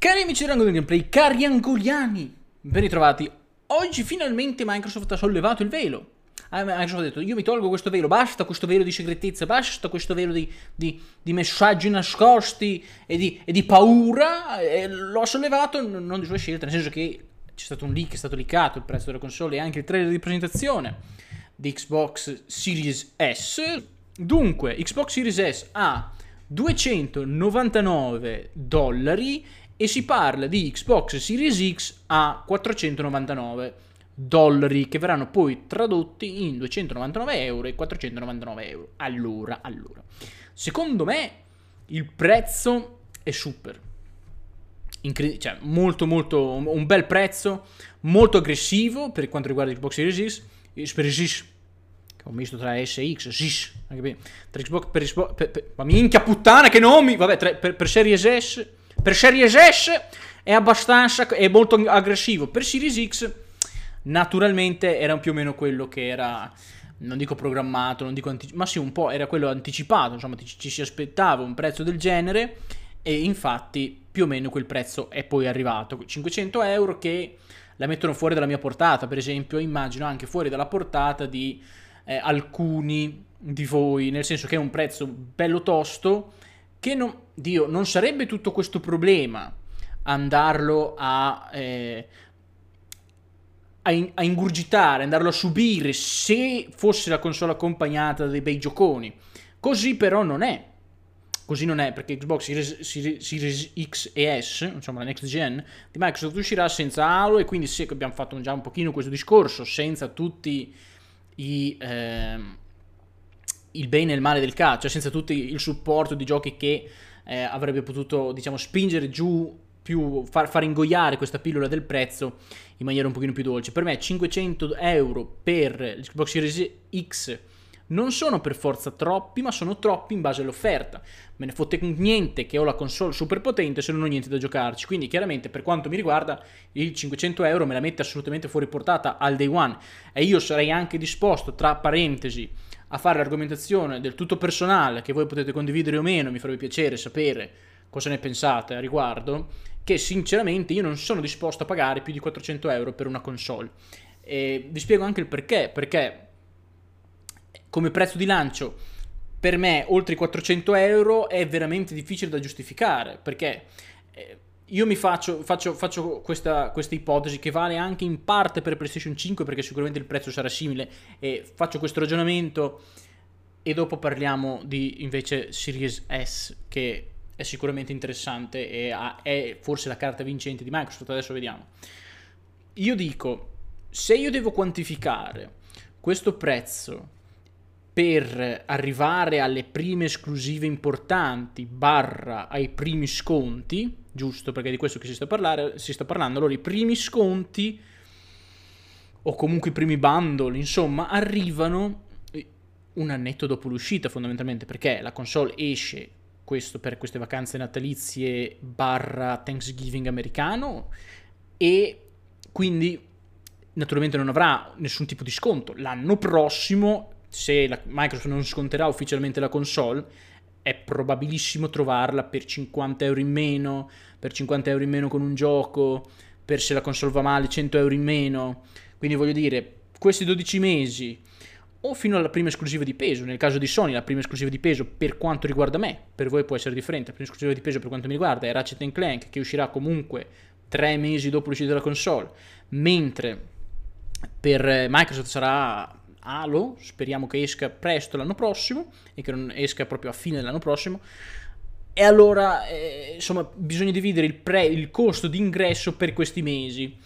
Cari amici di Rango Gameplay, cari angoliani, ben ritrovati. Oggi finalmente Microsoft ha sollevato il velo. Ah, Microsoft ha detto, io mi tolgo questo velo, basta questo velo di segretezza, basta questo velo di, di, di messaggi nascosti e di, e di paura. E l'ho sollevato non di sua scelta, nel senso che c'è stato un leak, è stato leakato il prezzo della console e anche il trailer di presentazione di Xbox Series S. Dunque, Xbox Series S ha 299 dollari e si parla di Xbox Series X a 499 dollari che verranno poi tradotti in 299 euro e 499 euro. Allora, allora, secondo me il prezzo è super. Incred- cioè, molto, molto, un bel prezzo, molto aggressivo per quanto riguarda Xbox Series X, per X, che ho misto tra S e X, X, Xbox per Xbox, per, per, ma minchia puttana che nomi, vabbè, tra, per, per Series S, per Series S è abbastanza, è molto aggressivo, per Series X naturalmente era più o meno quello che era non dico programmato, non dico anticipato, ma sì, un po' era quello anticipato, insomma, ci, ci, si aspettava un prezzo del genere e infatti più o meno quel prezzo è poi arrivato. 500 euro che la mettono fuori dalla mia portata, per esempio, immagino anche fuori dalla portata di eh, alcuni di voi, nel senso che è un prezzo bello tosto che non, Dio, non sarebbe tutto questo problema andarlo a, eh, a, in, a, ingurgitare, andarlo a subire se fosse la console accompagnata da dei bei gioconi. Così però non è. Così non è perché Xbox Series, Series, X e S, insomma la next gen di Microsoft uscirà senza Halo e quindi sì, abbiamo fatto già un pochino questo discorso, senza tutti i... Eh, il bene e il male del calcio, senza tutto il supporto di giochi che eh, avrebbe potuto, diciamo, spingere giù più, far, far, ingoiare questa pillola del prezzo in maniera un pochino più dolce. Per me 500 euro per l'Xbox Series X non sono per forza troppi, ma sono troppi in base all'offerta. Me ne fotte niente che ho la console super potente se non ho niente da giocarci. Quindi, chiaramente, per quanto mi riguarda, il 500 euro me la mette assolutamente fuori portata al day one. E io sarei anche disposto, tra parentesi, a fare l'argomentazione del tutto personale, che voi potete condividere o meno, mi farebbe piacere sapere cosa ne pensate a riguardo, che sinceramente io non sono disposto a pagare più di 400 euro per una console. E vi spiego anche il perché, perché come prezzo di lancio per me oltre i 400 euro è veramente difficile da giustificare, perché... Io mi faccio, faccio, faccio questa, questa, ipotesi che vale anche in parte per PlayStation 5 perché sicuramente il prezzo sarà simile e faccio questo ragionamento e dopo parliamo di invece Series S che è sicuramente interessante e ha, è forse la carta vincente di Microsoft, adesso vediamo. Io dico, se io devo quantificare questo prezzo per arrivare alle prime esclusive importanti barra ai primi sconti, giusto perché di questo che si sta, parlare, si sta parlando, allora i primi sconti o comunque i primi bundle, insomma, arrivano eh, un annetto dopo l'uscita fondamentalmente perché la console esce questo per queste vacanze natalizie barra Thanksgiving americano e quindi naturalmente non avrà nessun tipo di sconto. L'anno prossimo se la, Microsoft non sconterà ufficialmente la console, è probabilissimo trovarla per 50 euro in meno, per 50 euro in meno con un gioco, per se la console va male 100 euro in meno. Quindi voglio dire, questi 12 mesi o fino alla prima esclusiva di peso. Nel caso di Sony, la prima esclusiva di peso per quanto riguarda me, per voi può essere differente. La prima esclusiva di peso per quanto mi riguarda è Ratchet Clank, che uscirà comunque tre mesi dopo l'uscita della console, mentre per Microsoft sarà Halo, speriamo che esca presto l'anno prossimo e che non esca proprio a fine dell'anno prossimo. E allora, eh, insomma, bisogna dividere il, pre, il costo di ingresso per questi mesi.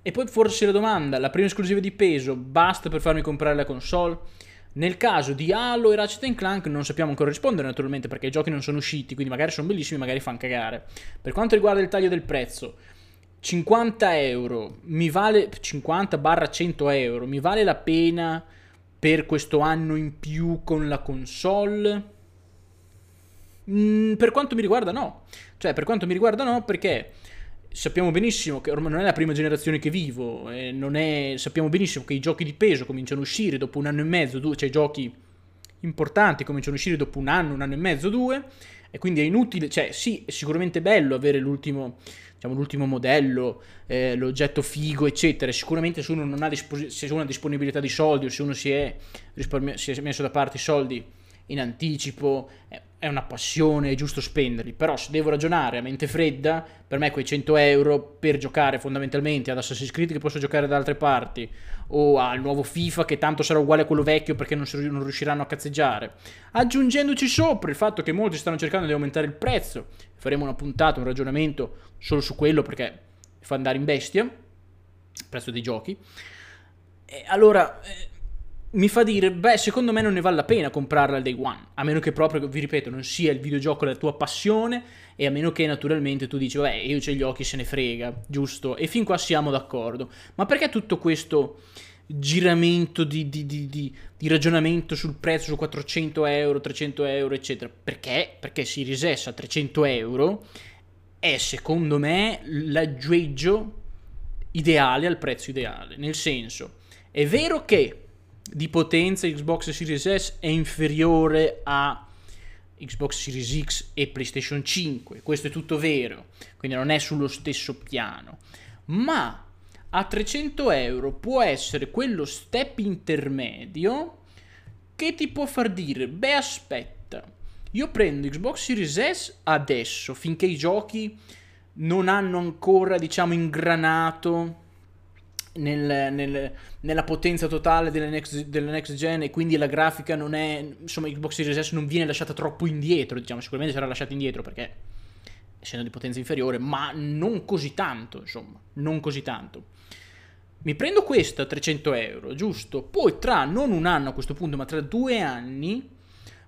E poi forse la domanda, la prima esclusiva di peso basta per farmi comprare la console? Nel caso di Halo e Ratchet Clank non sappiamo ancora rispondere naturalmente perché i giochi non sono usciti, quindi magari sono bellissimi, magari fanno cagare. Per quanto riguarda il taglio del prezzo, 50 euro mi vale 50 barra 100 euro mi vale la pena per questo anno in più con la console? Mm, per quanto mi riguarda no. Cioè per quanto mi riguarda no perché sappiamo benissimo che ormai non è la prima generazione che vivo è, sappiamo benissimo che i giochi di peso cominciano a uscire dopo un anno e mezzo due, cioè i giochi importanti cominciano a uscire dopo un anno un anno e mezzo due e quindi è inutile cioè sì è sicuramente bello avere l'ultimo diciamo, l'ultimo modello, eh, l'oggetto figo, eccetera. Sicuramente se uno non ha dispos- se uno ha disponibilità di soldi o se uno si è, risparmi- si è messo da parte i soldi in anticipo, è una passione, è giusto spenderli, però se devo ragionare a mente fredda, per me quei 100 euro per giocare fondamentalmente ad Assassin's Creed che posso giocare da altre parti, o al nuovo FIFA che tanto sarà uguale a quello vecchio perché non, non riusciranno a cazzeggiare, aggiungendoci sopra il fatto che molti stanno cercando di aumentare il prezzo, faremo una puntata, un ragionamento solo su quello perché fa andare in bestia, il prezzo dei giochi, e allora... Eh, mi fa dire, beh, secondo me non ne vale la pena comprarla al day one, a meno che proprio, vi ripeto, non sia il videogioco la tua passione e a meno che naturalmente tu dici, beh, io c'ho gli occhi, se ne frega, giusto? E fin qua siamo d'accordo. Ma perché tutto questo giramento di, di, di, di, ragionamento sul prezzo su 400 euro, 300 euro, eccetera? Perché? Perché si risessa a 300 euro è secondo me l'aggeggio ideale al prezzo ideale. Nel senso, è vero che di potenza Xbox Series S è inferiore a Xbox Series X e PlayStation 5, questo è tutto vero, quindi non è sullo stesso piano, ma a 300 euro può essere quello step intermedio che ti può far dire, beh aspetta, io prendo Xbox Series S adesso, finché i giochi non hanno ancora, diciamo, ingranato nel, nel, nella potenza totale delle next, delle next, gen e quindi la grafica non è insomma Xbox Series S non viene lasciata troppo indietro diciamo sicuramente sarà lasciata indietro perché essendo di potenza inferiore ma non così tanto insomma non così tanto. Mi prendo questa a 300 euro giusto? Poi tra non un anno a questo punto ma tra due anni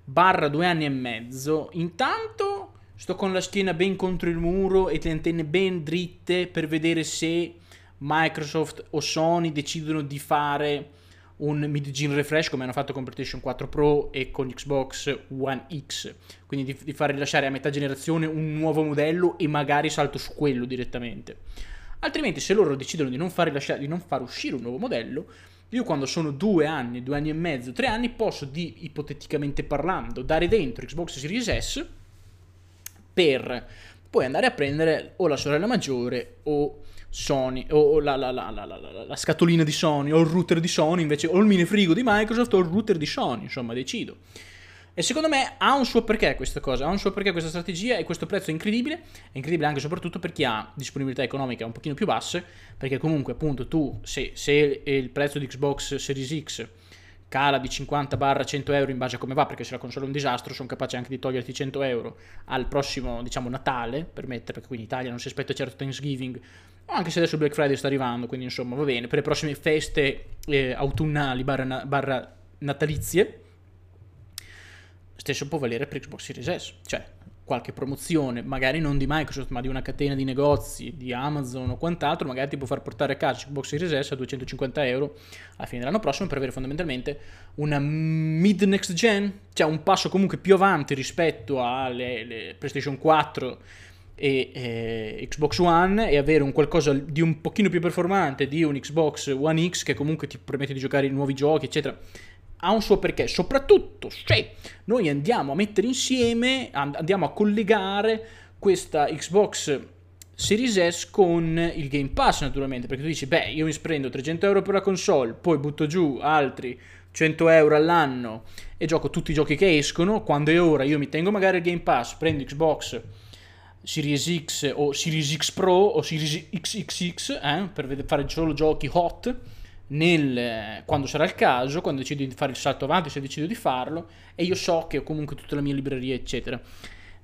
barra due anni e mezzo intanto sto con la schiena ben contro il muro e le antenne ben dritte per vedere se Microsoft o Sony decidono di fare un mid-gen refresh come hanno fatto con PlayStation 4 Pro e con Xbox One X, quindi di, di far rilasciare a metà generazione un nuovo modello e magari salto su quello direttamente. Altrimenti se loro decidono di non far, rilasciare, di non far uscire un nuovo modello, io quando sono due anni, due anni e mezzo, tre anni, posso di, ipoteticamente parlando, dare dentro Xbox Series S per poi andare a prendere o la sorella maggiore o Sony, o la, la, la, la, scatolina di Sony, o il router di Sony, invece, o il minifrigo di Microsoft, o il router di Sony, insomma, decido. E secondo me ha un suo perché questa cosa, ha un suo perché questa strategia e questo prezzo è incredibile, è incredibile anche e soprattutto per chi ha disponibilità economica un pochino più basse, perché comunque appunto tu, se, se il prezzo di Xbox Series X cala di 50-100 euro in base a come va, perché se la console è un disastro sono capace anche di toglierti 100 euro al prossimo, diciamo, Natale, per mettere, perché qui in Italia non si aspetta certo Thanksgiving, anche se adesso Black Friday sta arrivando, quindi insomma va bene, per le prossime feste eh, autunnali barra, barra natalizie, stesso può valere per Xbox Series S, cioè qualche promozione, magari non di Microsoft, ma di una catena di negozi, di Amazon o quant'altro, magari ti può far portare a casa Xbox Series S a 250 euro alla fine dell'anno prossimo per avere fondamentalmente una mid next gen, cioè un passo comunque più avanti rispetto alle PlayStation 4 e eh, Xbox One e avere un qualcosa di un pochino più performante di un Xbox One X che comunque ti permette di giocare nuovi giochi eccetera ha un suo perché. Soprattutto se noi andiamo a mettere insieme andiamo a collegare questa Xbox Series S con il Game Pass naturalmente. Perché tu dici beh io mi sprendo 300 euro per la console poi butto giù altri 100 euro all'anno e gioco tutti i giochi che escono. Quando è ora io mi tengo magari il Game Pass prendo Xbox Series X o Series X Pro o Series XXX eh, per fare solo giochi hot nel, quando sarà il caso, quando decido di fare il salto avanti, se decido di farlo, e io so che ho comunque tutta la mia libreria, eccetera.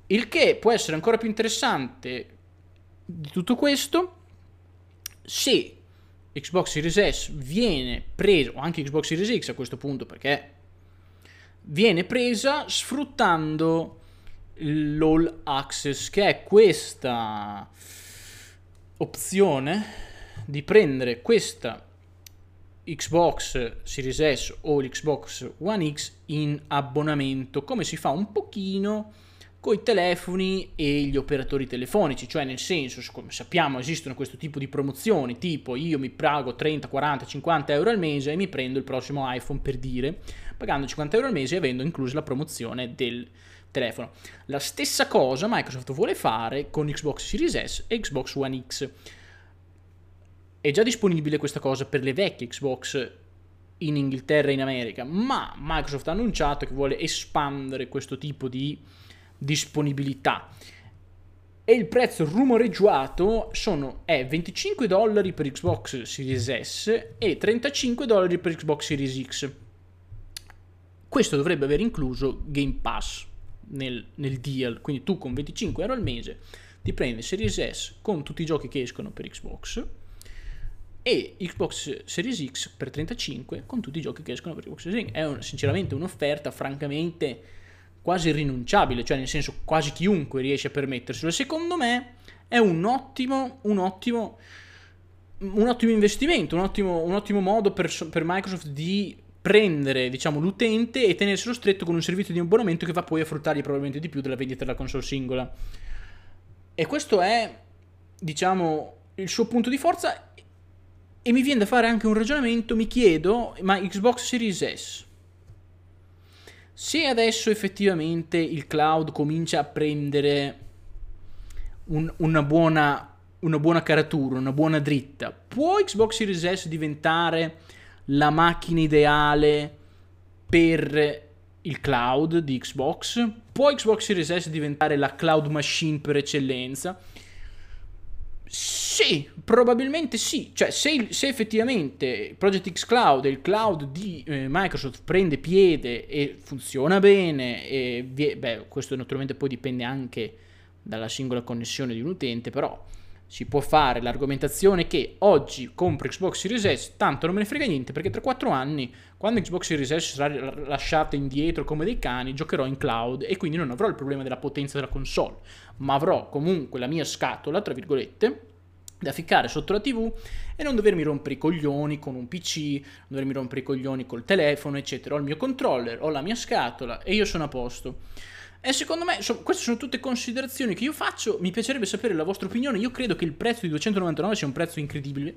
Il che può essere ancora più interessante di tutto questo se Xbox Series S viene preso, o anche Xbox Series X a questo punto, perché viene presa sfruttando l'All Access, che è questa opzione di prendere questa Xbox Series S o l'Xbox One X in abbonamento, come si fa un pochino con i telefoni e gli operatori telefonici, cioè nel senso, come sappiamo esistono questo tipo di promozioni, tipo io mi pago 30, 40, 50 euro al mese e mi prendo il prossimo iPhone per dire, pagando 50 euro al mese e avendo incluso la promozione del telefono. La stessa cosa Microsoft vuole fare con Xbox Series S e Xbox One X. È già disponibile questa cosa per le vecchie Xbox in Inghilterra e in America, ma Microsoft ha annunciato che vuole espandere questo tipo di disponibilità. E il prezzo rumoreggiato sono, è 25 dollari per Xbox Series S e 35 dollari per Xbox Series X. Questo dovrebbe aver incluso Game Pass nel, nel deal, quindi tu con 25 euro al mese ti prendi Series S con tutti i giochi che escono per Xbox e Xbox Series X per 35 con tutti i giochi che escono per Xbox Series X. È un, sinceramente un'offerta francamente quasi rinunciabile, cioè nel senso quasi chiunque riesce a permetterselo. Secondo me è un ottimo, un ottimo, un ottimo investimento, un ottimo, un ottimo modo per, per Microsoft di prendere diciamo, l'utente e tenerselo stretto con un servizio di abbonamento che va poi a fruttargli probabilmente di più della vendita della console singola. E questo è, diciamo, il suo punto di forza. E mi viene da fare anche un ragionamento, mi chiedo, ma Xbox Series S, se adesso effettivamente il cloud comincia a prendere un, una, buona, una buona caratura, una buona dritta, può Xbox Series S diventare la macchina ideale per il cloud di Xbox? Può Xbox Series S diventare la cloud machine per eccellenza? Sì, probabilmente sì. Cioè, se, se, effettivamente Project X Cloud, il cloud di eh, Microsoft, prende piede e funziona bene, e beh, questo naturalmente poi dipende anche dalla singola connessione di un utente, però si può fare l'argomentazione che oggi compro Xbox Series S, tanto non me ne frega niente perché tra 4 anni, quando Xbox Series S sarà lasciata indietro come dei cani, giocherò in cloud e quindi non avrò il problema della potenza della console, ma avrò comunque la mia scatola, tra virgolette, da ficcare sotto la TV e non dovermi rompere i coglioni con un PC, non dovermi rompere i coglioni col telefono, eccetera. Ho il mio controller, ho la mia scatola e io sono a posto. E secondo me, so, queste sono tutte considerazioni che io faccio. Mi piacerebbe sapere la vostra opinione. Io credo che il prezzo di 299 sia un prezzo incredibile.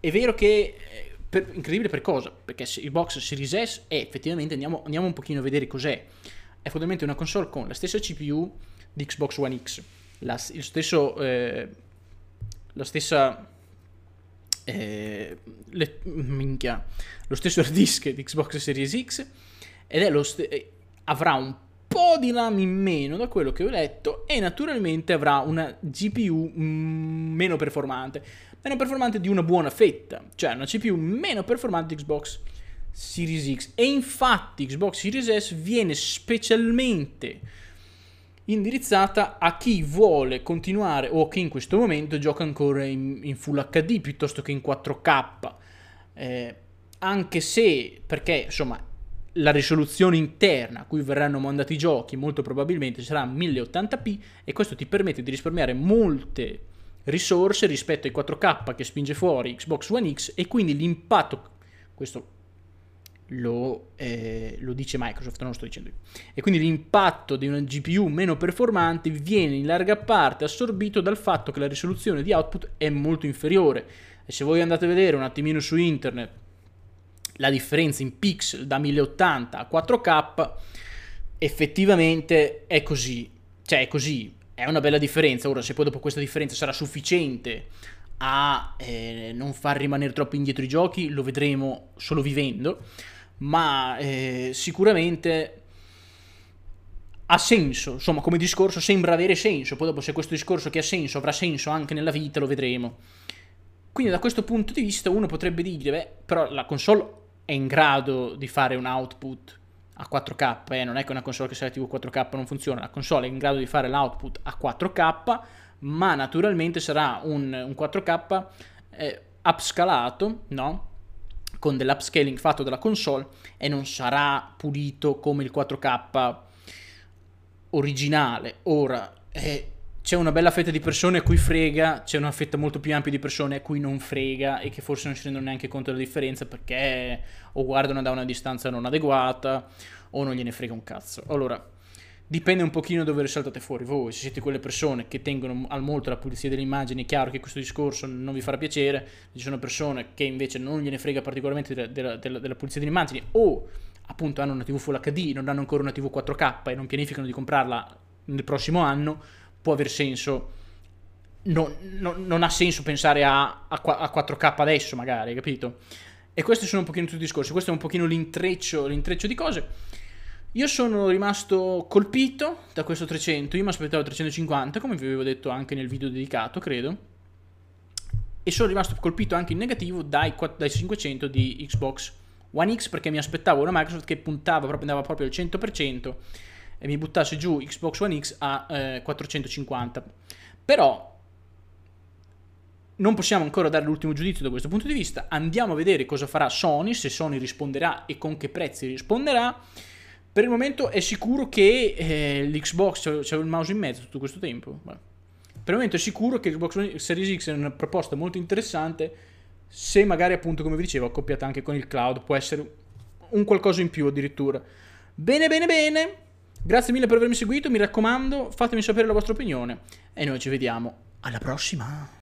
È vero che. Eh, per, incredibile per cosa? Perché il box Series S è effettivamente, andiamo, andiamo un pochino a vedere cos'è. È fondamentalmente una console con la stessa CPU di Xbox One X, la, il stesso, eh, la stessa eh, le, minchia, lo stesso hard disk di Xbox Series X ed è lo st- eh, avrà un po' di RAM in meno da quello che ho letto e naturalmente avrà una GPU mm, meno performante, meno performante di una buona fetta, cioè una CPU meno performante di Xbox Series X. E infatti Xbox Series S viene specialmente indirizzata a chi vuole continuare o che in questo momento gioca ancora in, in Full HD piuttosto che in 4K. Eh, anche se, perché insomma la risoluzione interna a cui verranno mandati i giochi molto probabilmente sarà 1080p e questo ti permette di risparmiare molte risorse rispetto ai 4K che spinge fuori Xbox One X e quindi l'impatto, questo lo, eh, lo dice Microsoft, non lo sto dicendo io, e quindi l'impatto di una GPU meno performante viene in larga parte assorbito dal fatto che la risoluzione di output è molto inferiore. E se voi andate a vedere un attimino su internet la differenza in pixel da 1080 a 4K effettivamente è così, cioè è così, è una bella differenza. Ora, se poi dopo questa differenza sarà sufficiente a eh, non far rimanere troppo indietro i giochi, lo vedremo solo vivendo, ma eh, sicuramente ha senso, insomma, come discorso sembra avere senso. Poi dopo se questo discorso che ha senso avrà senso anche nella vita, lo vedremo. Quindi da questo punto di vista uno potrebbe dire, beh, però la console è in grado di fare un output a 4K, eh? non è che una console che sia TV 4K non funziona, la console è in grado di fare l'output a 4K, ma naturalmente sarà un, un 4K eh, upscalato, no? con dell'upscaling fatto dalla console e non sarà pulito come il 4K originale. Ora, eh, c'è una bella fetta di persone a cui frega, c'è una fetta molto più ampia di persone a cui non frega e che forse non si rendono neanche conto della differenza perché o guardano da una distanza non adeguata o non gliene frega un cazzo. Allora, dipende un pochino dove risaltate fuori voi, se siete quelle persone che tengono al molto la pulizia delle immagini, è chiaro che questo discorso non vi farà piacere, ci sono persone che invece non gliene frega particolarmente della, della, della, della pulizia delle immagini o appunto hanno una TV Full HD, non hanno ancora una TV 4K e non pianificano di comprarla nel prossimo anno, può aver senso. Non, non, non ha senso pensare a, a, a 4K adesso, magari, capito? E questi sono un pochino tutti i discorsi, questo è un pochino l'intreccio, l'intreccio di cose. Io sono rimasto colpito da questo 300, io mi aspettavo 350, come vi avevo detto anche nel video dedicato, credo. E sono rimasto colpito anche in negativo dai, dai 500 di Xbox One X perché mi aspettavo una Microsoft che puntava proprio, andava proprio al 100% e mi buttasse giù Xbox One X a eh, 450. Però non possiamo ancora dare l'ultimo giudizio da questo punto di vista. Andiamo a vedere cosa farà Sony, se Sony risponderà e con che prezzi risponderà. Per il momento è sicuro che eh, l'Xbox, c'è il mouse in mezzo tutto questo tempo. Beh. Per il momento è sicuro che l'Xbox Series X è una proposta molto interessante. Se magari, appunto, come vi dicevo, accoppiata anche con il cloud, può essere un qualcosa in più addirittura. Bene, bene, bene. Grazie mille per avermi seguito. Mi raccomando, fatemi sapere la vostra opinione. E noi ci vediamo alla prossima.